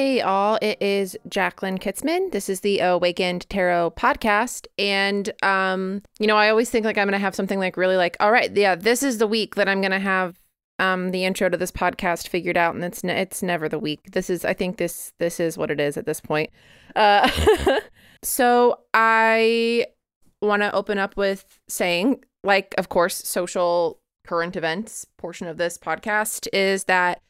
Hey, all. It is Jacqueline Kitzman. This is the Awakened Tarot podcast. And, um, you know, I always think like I'm going to have something like really like, all right, yeah, this is the week that I'm going to have um, the intro to this podcast figured out. And it's, ne- it's never the week. This is, I think this, this is what it is at this point. Uh, so I want to open up with saying, like, of course, social current events portion of this podcast is that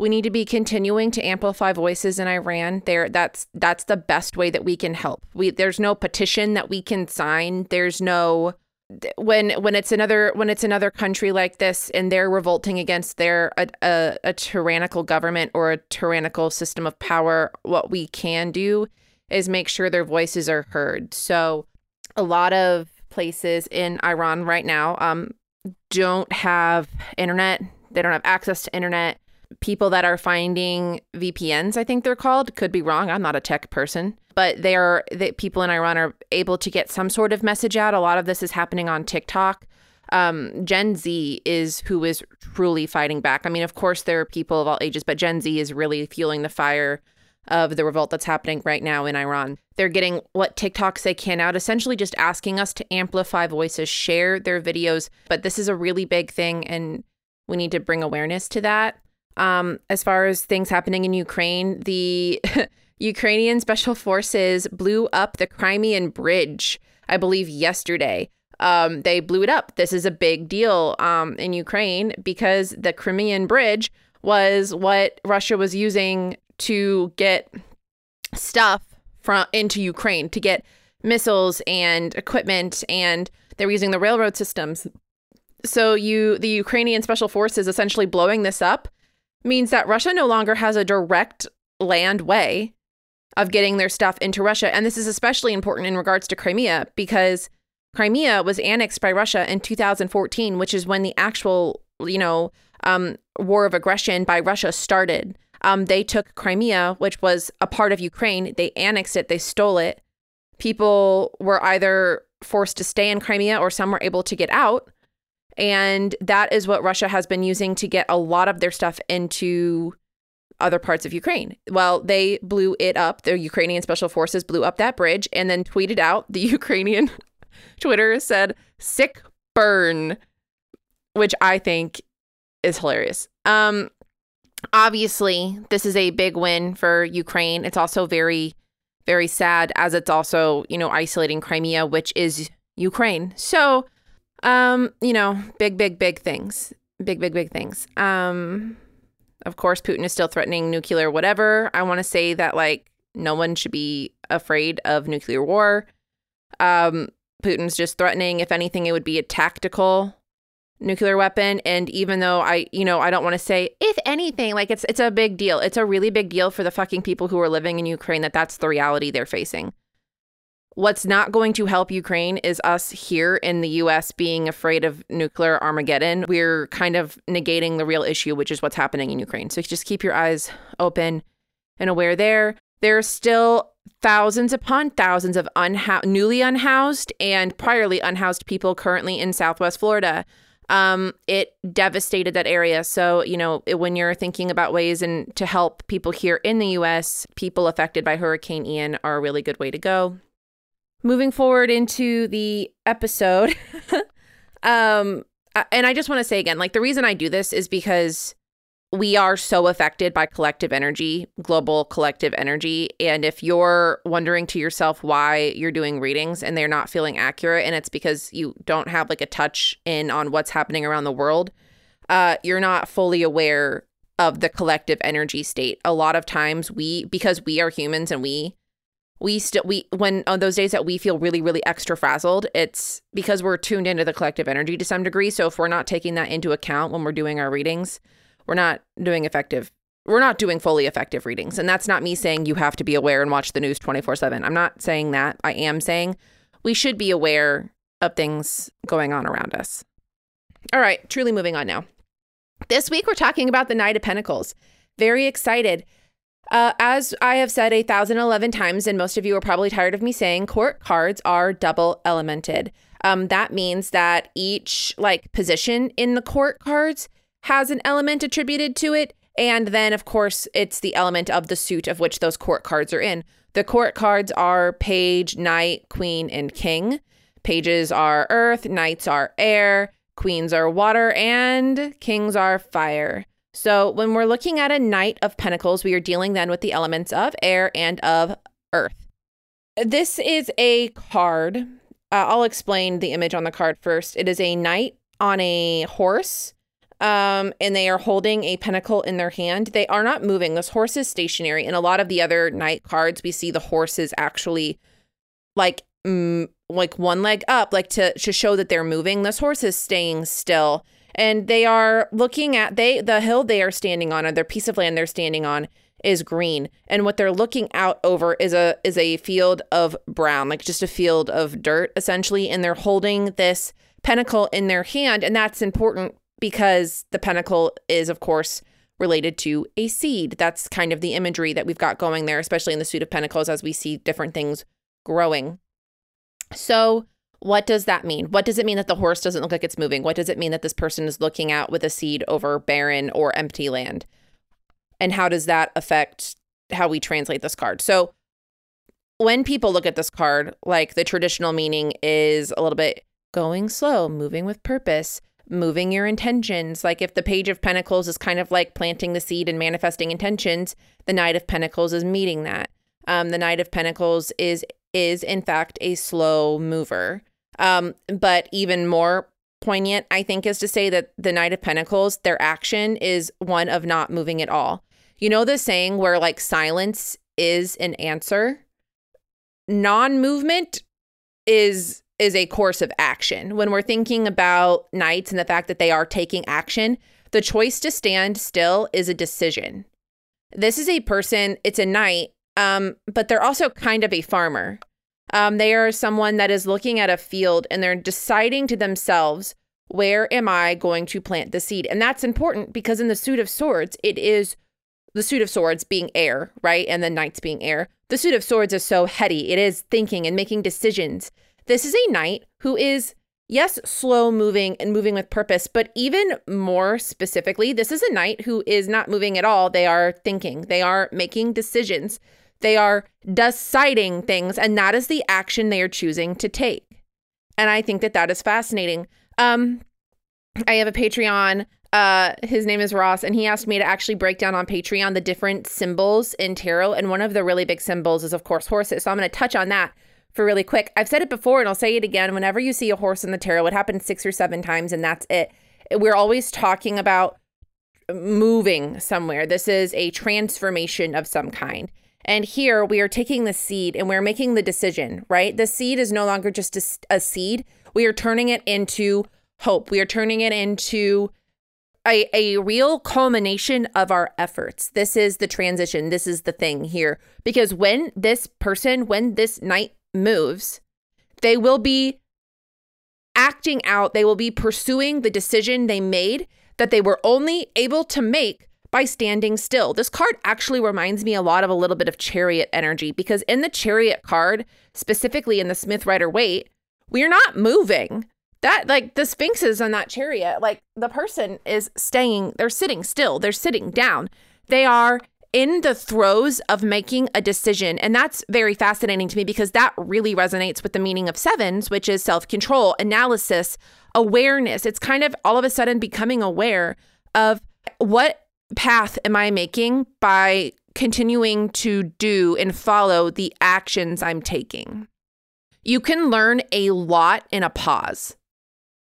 we need to be continuing to amplify voices in Iran. There that's that's the best way that we can help. We there's no petition that we can sign. There's no when when it's another when it's another country like this and they're revolting against their a, a, a tyrannical government or a tyrannical system of power, what we can do is make sure their voices are heard. So a lot of places in Iran right now um, don't have internet. They don't have access to internet people that are finding VPNs, I think they're called. Could be wrong. I'm not a tech person, but they are that people in Iran are able to get some sort of message out. A lot of this is happening on TikTok. Um, Gen Z is who is truly fighting back. I mean, of course, there are people of all ages, but Gen Z is really fueling the fire of the revolt that's happening right now in Iran. They're getting what TikToks they can out, essentially just asking us to amplify voices, share their videos. But this is a really big thing, and we need to bring awareness to that. Um, as far as things happening in Ukraine, the Ukrainian special forces blew up the Crimean bridge, I believe, yesterday. Um, they blew it up. This is a big deal um, in Ukraine because the Crimean bridge was what Russia was using to get stuff from into Ukraine to get missiles and equipment, and they're using the railroad systems. So you, the Ukrainian special forces, essentially blowing this up means that Russia no longer has a direct land way of getting their stuff into Russia. And this is especially important in regards to Crimea because Crimea was annexed by Russia in 2014, which is when the actual, you know, um, war of aggression by Russia started. Um, they took Crimea, which was a part of Ukraine, they annexed it, they stole it. People were either forced to stay in Crimea or some were able to get out. And that is what Russia has been using to get a lot of their stuff into other parts of Ukraine. Well, they blew it up. The Ukrainian special forces blew up that bridge and then tweeted out the Ukrainian Twitter said, sick burn, which I think is hilarious. Um, obviously, this is a big win for Ukraine. It's also very, very sad as it's also, you know, isolating Crimea, which is Ukraine. So, um, you know, big, big, big things. Big, big, big things. Um, of course, Putin is still threatening nuclear whatever. I want to say that, like, no one should be afraid of nuclear war. Um, Putin's just threatening. If anything, it would be a tactical nuclear weapon. And even though I, you know, I don't want to say if anything, like it's it's a big deal. It's a really big deal for the fucking people who are living in Ukraine that that's the reality they're facing. What's not going to help Ukraine is us here in the US being afraid of nuclear Armageddon. We're kind of negating the real issue, which is what's happening in Ukraine. So just keep your eyes open and aware there. There are still thousands upon thousands of newly unhoused and priorly unhoused people currently in Southwest Florida. Um, it devastated that area. So, you know, when you're thinking about ways and to help people here in the US, people affected by Hurricane Ian are a really good way to go moving forward into the episode um and i just want to say again like the reason i do this is because we are so affected by collective energy global collective energy. And if you're wondering to yourself why you're doing readings and they're not feeling accurate and it's because you don't have like a touch in on what's happening around the world uh you're not fully aware of the collective energy state. A lot of times we because we are humans and we we still we when on those days that we feel really really extra frazzled it's because we're tuned into the collective energy to some degree. So if we're not taking that into account when we're doing our readings we're not doing effective we're not doing fully effective readings. And that's not me saying you have to be aware and watch the news 24/7 i'm not saying that. I am saying we should be aware of things going on around us. All right truly moving on now. This week we're talking about the knight of pentacles. Very excited uh, as I have said thousand eleven times, and most of you are probably tired of me saying, court cards are double elemented. Um, that means that each like position in the court cards has an element attributed to it, And then, of course, it's the element of the suit of which those court cards are in. The court cards are page, knight, queen, and king. Pages are earth, knights are air, queens are water, and kings are fire. So when we're looking at a Knight of Pentacles, we are dealing then with the elements of air and of earth. This is a card. Uh, I'll explain the image on the card first. It is a knight on a horse, um, and they are holding a pentacle in their hand. They are not moving. This horse is stationary. In a lot of the other knight cards, we see the horses actually like mm, like one leg up, like to to show that they're moving. This horse is staying still, and they are looking at they the hill they are standing on, or their piece of land they're standing on is green. And what they're looking out over is a is a field of brown like just a field of dirt essentially. And they're holding this pentacle in their hand. And that's important because the pentacle is of course related to a seed. That's kind of the imagery that we've got going there especially in the suit of pentacles as we see different things growing. So, what does that mean? What does it mean that the horse doesn't look like it's moving? What does it mean that this person is looking out with a seed over barren or empty land? And how does that affect how we translate this card? So, when people look at this card, like the traditional meaning is a little bit going slow, moving with purpose, moving your intentions. Like if the Page of Pentacles is kind of like planting the seed and manifesting intentions, the Knight of Pentacles is meeting that. Um, the Knight of Pentacles is is in fact a slow mover. Um, but even more poignant, I think, is to say that the Knight of Pentacles, their action is one of not moving at all. You know the saying where like silence is an answer? Non-movement is is a course of action. When we're thinking about knights and the fact that they are taking action, the choice to stand still is a decision. This is a person, it's a knight um, but they're also kind of a farmer. Um, they are someone that is looking at a field and they're deciding to themselves, where am I going to plant the seed? And that's important because in the suit of swords, it is the suit of swords being air, right? And the knights being air. The suit of swords is so heady. It is thinking and making decisions. This is a knight who is yes, slow moving and moving with purpose, but even more specifically, this is a knight who is not moving at all. They are thinking, they are making decisions, they are deciding things, and that is the action they are choosing to take. And I think that that is fascinating. Um, I have a Patreon. Uh, his name is Ross, and he asked me to actually break down on Patreon the different symbols in tarot. And one of the really big symbols is, of course, horses. So I'm going to touch on that for really quick. I've said it before and I'll say it again. Whenever you see a horse in the tarot, it happens six or seven times and that's it. We're always talking about moving somewhere. This is a transformation of some kind. And here we are taking the seed and we're making the decision, right? The seed is no longer just a, a seed. We are turning it into hope. We are turning it into a, a real culmination of our efforts. This is the transition. This is the thing here. Because when this person, when this knight moves, they will be acting out, they will be pursuing the decision they made that they were only able to make by standing still. This card actually reminds me a lot of a little bit of chariot energy because in the chariot card, specifically in the Smith Rider Waite, we are not moving. That like the Sphinx is on that chariot, like the person is staying, they're sitting still, they're sitting down. They are in the throes of making a decision. And that's very fascinating to me because that really resonates with the meaning of sevens, which is self control, analysis, awareness. It's kind of all of a sudden becoming aware of what path am I making by continuing to do and follow the actions I'm taking. You can learn a lot in a pause.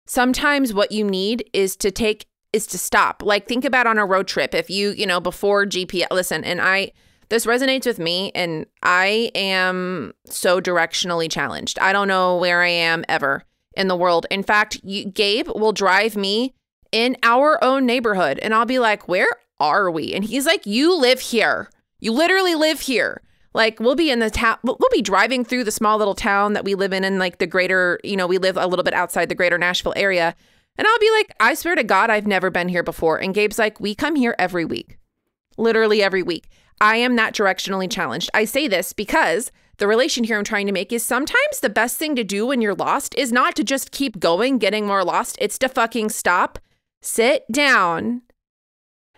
Sometimes what you need is to take is to stop. Like think about on a road trip. If you, you know, before GPS, listen, and I this resonates with me and I am so directionally challenged. I don't know where I am ever in the world. In fact, you, Gabe will drive me in our own neighborhood and I'll be like, "Where are we?" And he's like, "You live here. You literally live here." Like we'll be in the town, we'll be driving through the small little town that we live in, in like the greater, you know, we live a little bit outside the greater Nashville area. And I'll be like, I swear to God, I've never been here before. And Gabe's like, we come here every week, literally every week. I am that directionally challenged. I say this because the relation here I'm trying to make is sometimes the best thing to do when you're lost is not to just keep going, getting more lost. It's to fucking stop, sit down,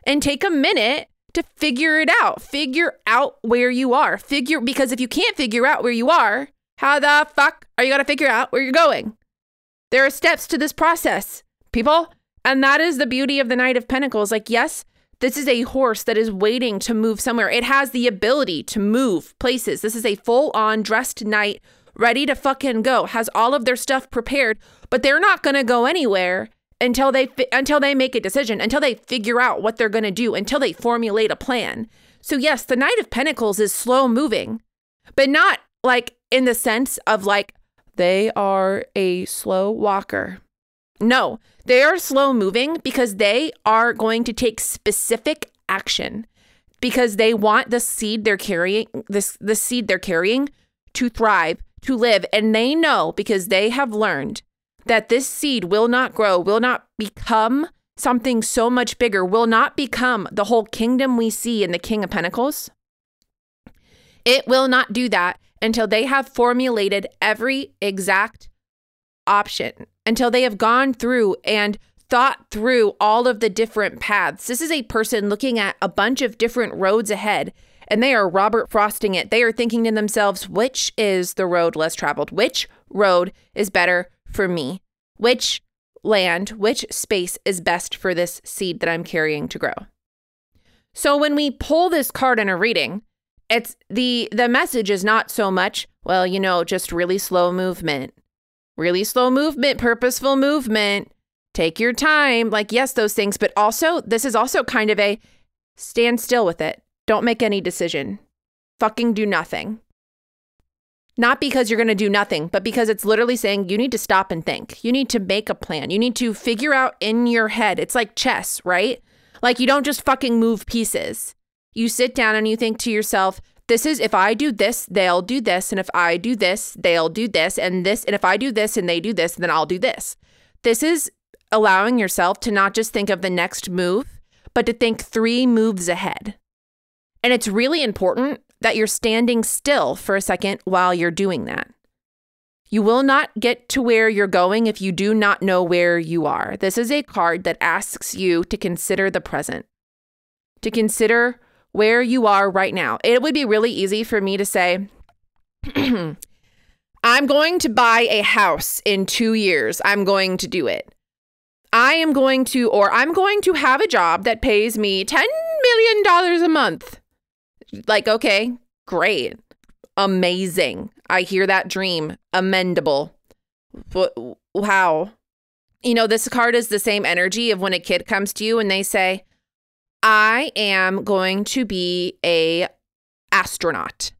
and take a minute to figure it out. Figure out where you are. Figure because if you can't figure out where you are, how the fuck are you going to figure out where you're going? There are steps to this process, people. And that is the beauty of the Knight of Pentacles. Like, yes, this is a horse that is waiting to move somewhere. It has the ability to move places. This is a full on dressed knight ready to fucking go, has all of their stuff prepared, but they're not going to go anywhere until they fi- until they make a decision, until they figure out what they're going to do, until they formulate a plan. So yes, the Knight of Pentacles is slow moving, but not like in the sense of like they are a slow walker. No, they are slow moving because they are going to take specific action because they want the seed they're carrying this the seed they're carrying to thrive, to live, and they know because they have learned that this seed will not grow, will not become something so much bigger, will not become the whole kingdom we see in the King of Pentacles. It will not do that until they have formulated every exact option, until they have gone through and thought through all of the different paths. This is a person looking at a bunch of different roads ahead and they are Robert Frosting it. They are thinking to themselves, which is the road less traveled? Which road is better for me? Which land, which space is best for this seed that I'm carrying to grow? So when we pull this card in a reading, it's the the message is not so much, well, you know, just really slow movement. Really slow movement, purposeful movement. Take your time. Like yes, those things, but also this is also kind of a stand still with it. Don't make any decision. Fucking do nothing. Not because you're going to do nothing, but because it's literally saying you need to stop and think. You need to make a plan. You need to figure out in your head. It's like chess, right? Like you don't just fucking move pieces. You sit down and you think to yourself, this is if I do this, they'll do this. And if I do this, they'll do this. And this, and if I do this and they do this, then I'll do this. This is allowing yourself to not just think of the next move, but to think three moves ahead. And it's really important that you're standing still for a second while you're doing that. You will not get to where you're going if you do not know where you are. This is a card that asks you to consider the present, to consider where you are right now. It would be really easy for me to say, I'm going to buy a house in two years. I'm going to do it. I am going to, or I'm going to have a job that pays me $10 million a month. Like, okay, great, amazing. I hear that dream, amendable. Wow. You know, this card is the same energy of when a kid comes to you and they say, I am going to be a astronaut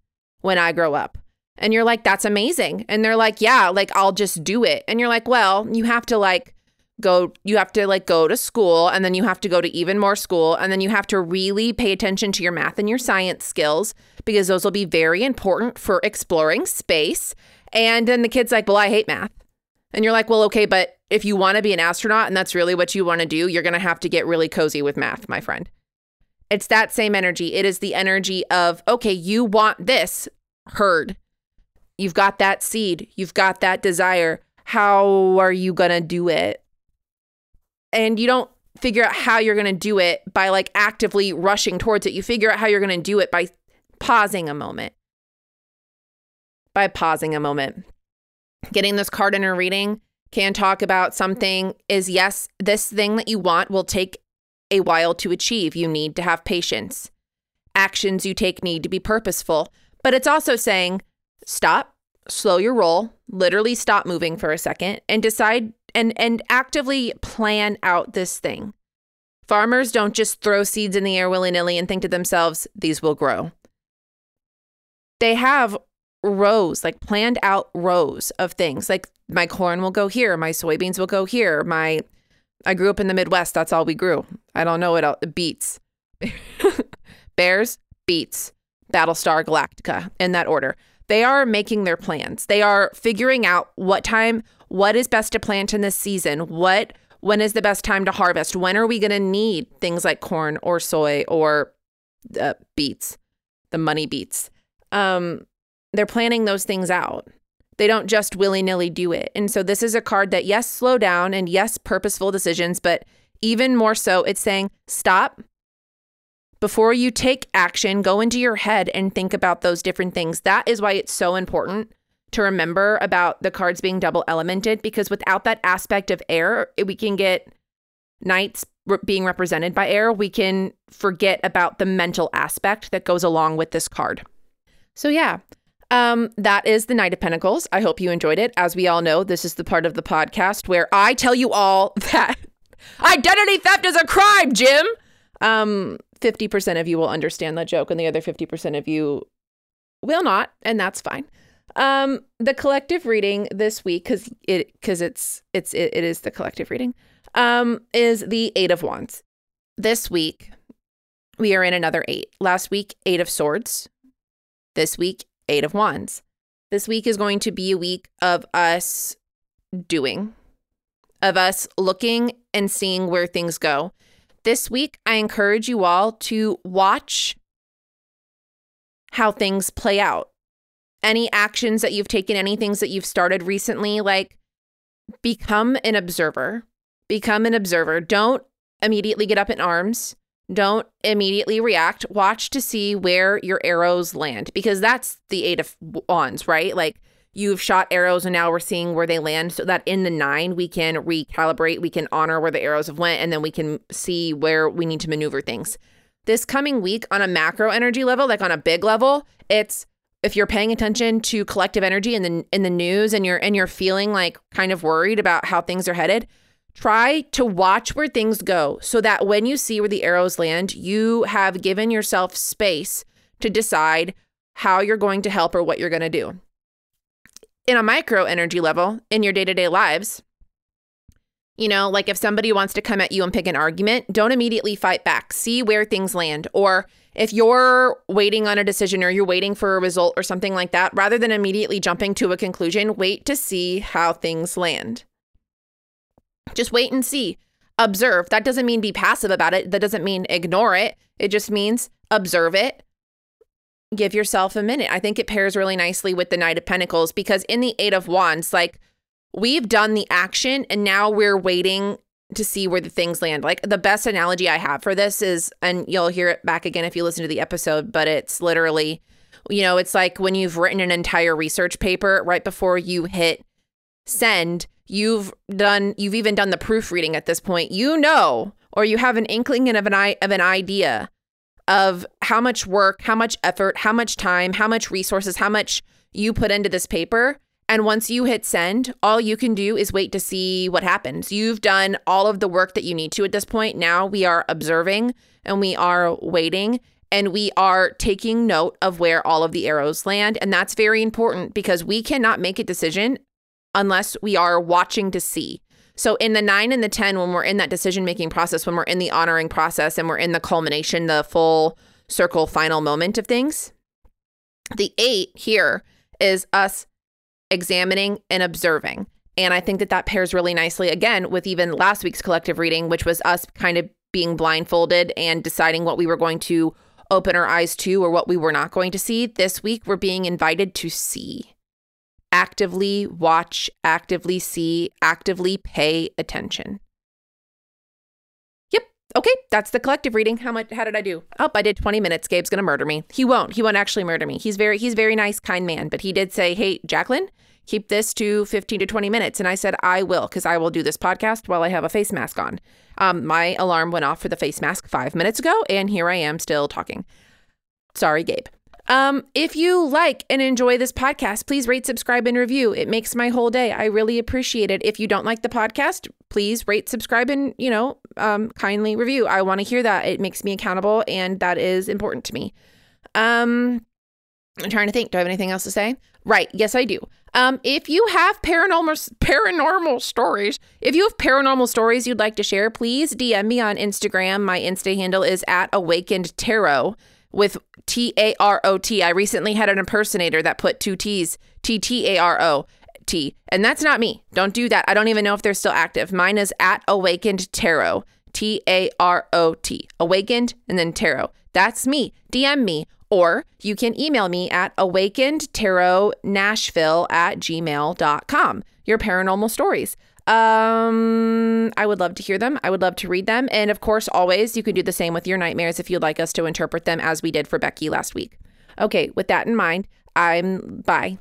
when I grow up. And you're like, that's amazing. And they're like, yeah, like I'll just do it. And you're like, well, you have to like go you have to like go to school and then you have to go to even more school and then you have to really pay attention to your math and your science skills because those will be very important for exploring space. And then the kid's like well i hate math. And you're like well okay but if you want to be an astronaut and that's really what you want to do you're going to have to get really cozy with math my friend. It's that same energy. It is the energy of okay you want this heard. You've got that seed. You've got that desire. How are you going to do it and you don't figure out how you're going to do it by like actively rushing towards it. You figure out how you're going to do it by pausing a moment. By pausing a moment. Getting this card in a reading can talk about something is yes, this thing that you want will take a while to achieve. You need to have patience. Actions you take need to be purposeful. But it's also saying stop, slow your roll, literally stop moving for a second and decide and and actively plan out this thing. Farmers don't just throw seeds in the air willy-nilly and think to themselves, these will grow. They have rows, like planned out rows of things. Like my corn will go here, my soybeans will go here, my I grew up in the Midwest, that's all we grew. I don't know what else. Beets. Bears, beets, Battlestar Galactica in that order. They are making their plans. They are figuring out what time, what is best to plant in this season, what when is the best time to harvest? When are we going to need things like corn or soy or uh, beets, the money beets? Um, they're planning those things out. They don't just willy nilly do it. And so this is a card that, yes, slow down and yes, purposeful decisions, but even more so, it's saying stop, before you take action, go into your head and think about those different things. That is why it's so important to remember about the cards being double elemented because without that aspect of air, we can get knights being represented by air. We can forget about the mental aspect that goes along with this card. So, yeah, um, that is the Knight of Pentacles. I hope you enjoyed it. As we all know, this is the part of the podcast where I tell you all that identity theft is a crime, Jim. Um, 50% of you will understand that joke, and the other 50% of you will not, and that's fine. Um, the collective reading this week, because it because it's it's it, it is the collective reading, um, is the Eight of Wands. This week, we are in another eight. Last week, Eight of Swords. This week, Eight of Wands. This week is going to be a week of us doing, of us looking and seeing where things go. This week, I encourage you all to watch how things play out. Any actions that you've taken, any things that you've started recently, like become an observer. Become an observer. Don't immediately get up in arms. Don't immediately react. Watch to see where your arrows land because that's the eight of wands, right? Like you've shot arrows and now we're seeing where they land so that in the nine we can recalibrate we can honor where the arrows have went and then we can see where we need to maneuver things this coming week on a macro energy level like on a big level it's if you're paying attention to collective energy in the in the news and you're and you're feeling like kind of worried about how things are headed try to watch where things go so that when you see where the arrows land you have given yourself space to decide how you're going to help or what you're going to do in a micro energy level in your day to day lives, you know, like if somebody wants to come at you and pick an argument, don't immediately fight back. See where things land. Or if you're waiting on a decision or you're waiting for a result or something like that, rather than immediately jumping to a conclusion, wait to see how things land. Just wait and see. Observe. That doesn't mean be passive about it. That doesn't mean ignore it. It just means observe it, give yourself a minute. I think it pairs really nicely with the Knight of Pentacles because in the Eight of Wands, like we've done the action and now we're waiting to see where the things land. Like the best analogy I have for this is, and you'll hear it back again if you listen to the episode, but it's literally, you know, it's like when you've written an entire research paper right before you hit send, you've done, you've even done the proofreading at this point. You know, or you have an inkling of an of an idea of how much work, how much effort, how much time, how much resources, how much you put into this paper. And once you hit send, all you can do is wait to see what happens. You've done all of the work that you need to at this point. Now we are observing and we are waiting and we are taking note of where all of the arrows land. And that's very important because we cannot make a decision unless we are watching to see. So in the nine and the 10, when we're in that decision making process, when we're in the honoring process and we're in the culmination, the full circle final moment of things, the eight here is us examining and observing. And I think that that pairs really nicely again with even last week's collective reading, which was us kind of being blindfolded and deciding what we were going to open our eyes to or what we were not going to see. This week, we're being invited to see actively watch, actively see, actively pay attention. Okay, that's the collective reading. How much how did I do? Oh, I did 20 minutes. Gabe's going to murder me. He won't. He won't actually murder me. He's very he's very nice, kind man, but he did say, "Hey, Jacqueline, keep this to 15 to 20 minutes." And I said, "I will cuz I will do this podcast while I have a face mask on." Um, my alarm went off for the face mask 5 minutes ago, and here I am still talking. Sorry, Gabe. Um, if you like and enjoy this podcast, please rate, subscribe, and review. It makes my whole day. I really appreciate it. If you don't like the podcast, please rate, subscribe, and you know, um, kindly review. I want to hear that. It makes me accountable, and that is important to me. Um, I'm trying to think. Do I have anything else to say? Right. Yes, I do. Um, if you have paranormal paranormal stories, if you have paranormal stories you'd like to share, please DM me on Instagram. My Insta handle is at Awakened Tarot with T A R O T. I recently had an impersonator that put two T's, T T A R O T. And that's not me. Don't do that. I don't even know if they're still active. Mine is at Awakened Tarot, T A R O T. Awakened and then Tarot. That's me. DM me. Or you can email me at awakenedtarotnashville at gmail.com. Your paranormal stories. Um, I would love to hear them. I would love to read them. And of course, always, you can do the same with your nightmares if you'd like us to interpret them as we did for Becky last week. Okay, with that in mind, I'm bye.